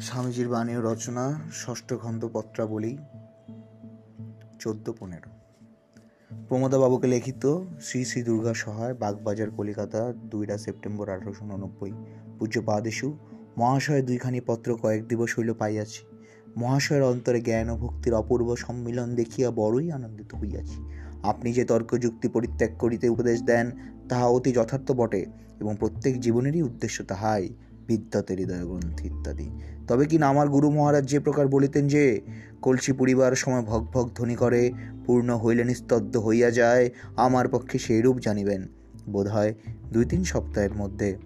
স্বামীজির বাণী রচনা, ষষ্ঠ খণ্ড পত্রাবলী, চোদ্দ পনেরো। প্রমোদাবাবুকে লিখিত শ্রী শ্রী দুর্গা সহায়, বাগবাজার, কলিকাতা, দুইরা সেপ্টেম্বর আঠারোশো উননব্বই। পূজ্য পাদেশু মহাশয় দুইখানি পত্র কয়েক দিবস হইল পাইয়াছি। মহাশয়ের অন্তরে জ্ঞান ও ভক্তির অপূর্ব সম্মিলন দেখিয়া বড়ই আনন্দিত হইয়াছি। আপনি যে তর্ক যুক্তি পরিত্যাগ করিতে উপদেশ দেন, তাহা অতি যথার্থ বটে এবং প্রত্যেক জীবনেরই উদ্দেশ্য তাহাই। বিদ্যাতে হৃদয় গ্রন্থি ইত্যাদি। তবে কিনা আমার গুরু মহারাজ যে প্রকার বলিতেন যে, কলসি পুরিবার সময় ভগ ভগ ধ্বনি করে, পূর্ণ হইলে নিস্তব্ধ হইয়া যায়, আমার পক্ষে সেইরূপ জানিবেন। বোধ হয় দুই তিন সপ্তাহের মধ্যে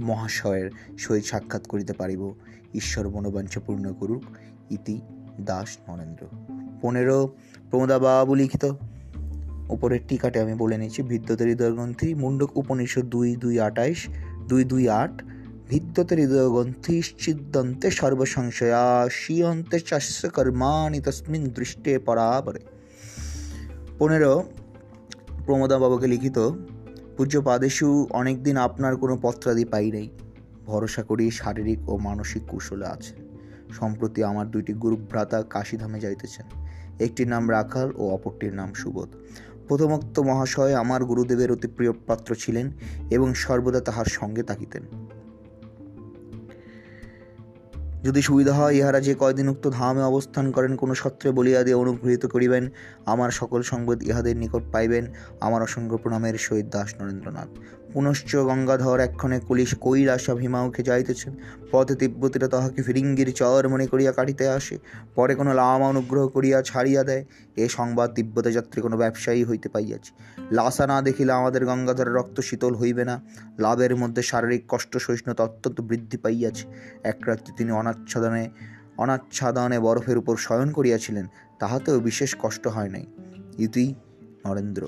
মহাশয়ের সহিত সাক্ষাৎ করিতে পারিব। ঈশ্বর মনোবাঞ্ছা পূর্ণ করুক, ইতি দাস নরেন্দ্র। পনেরো, প্রমোদাবাবু লিখিত। উপরের টিকাটে আমি বলে নিয়েছি বিদ্যুতের হৃদয় গ্রন্থি মুন্ডক উপনিষদ দুই দুই আটাইশ দুই দুই আট ভিদ্যতে হৃদয়গ্রন্থি ছিদ্যন্তে সর্বসংশয়া শিয়ন্তে চাস্য কর্মাণি তস্মিন দৃষ্টে পরাবরে। পনেরো প্রমোদা বাবুকে লিখিত পূজ্য পাদেশু অনেকদিন আপনার কোনো পত্রাদি পাই নাই। ভরসা করি শারীরিক ও মানসিক কুশলে আছে সম্প্রতি আমার দুইটি গুরুভ্রাতা কাশীধামে যাইতেছেন। একটির নাম রাখাল ও অপরটির নাম সুবোধ। প্রথমোক্ত মহাশয় আমার গুরুদেবের অতি প্রিয় পাত্র ছিলেন এবং সর্বদা তাহার সঙ্গে থাকিতেন। যদি সুবিধা হয়, ইহারা যে কয়দিন উক্ত ধামে অবস্থান করেন, কোনো সত্রে বলিয়া দিয়ে অনুগৃহীত করিবেন। আমার সকল সংবাদ ইহাদের নিকট পাইবেন। আমার অসংখ্য প্রণামের সহিত দাস নরেন্দ্রনাথ। পুনশ্চ গঙ্গাধর এক্ষণে কুলিশ কৈলাসাভিমাউখে যাইতেছেন পথে তিব্বতীরা তাহাকে ফিরিঙ্গির চর মনে করিয়া কাটিতে আসে। পরে কোনো লামা অনুগ্রহ করিয়া ছাড়িয়া দেয়। এ সংবাদ তিব্বতে যাত্রী কোনো ব্যবসায়ী হইতে পাইয়াছে। লাসা না দেখিলে আমাদের গঙ্গাধরের রক্ত শীতল হইবে না। লাভের মধ্যে শারীরিক কষ্ট সহিষ্ণুতা অত্যন্ত বৃদ্ধি পাইয়াছে। এক রাত্রি তিনি অনাচ্ছাদনে অনাচ্ছাদনে বরফের উপর শয়ন করিয়াছিলেন। তাহাতেও বিশেষ কষ্ট হয় নাই। ইতি নরেন্দ্র।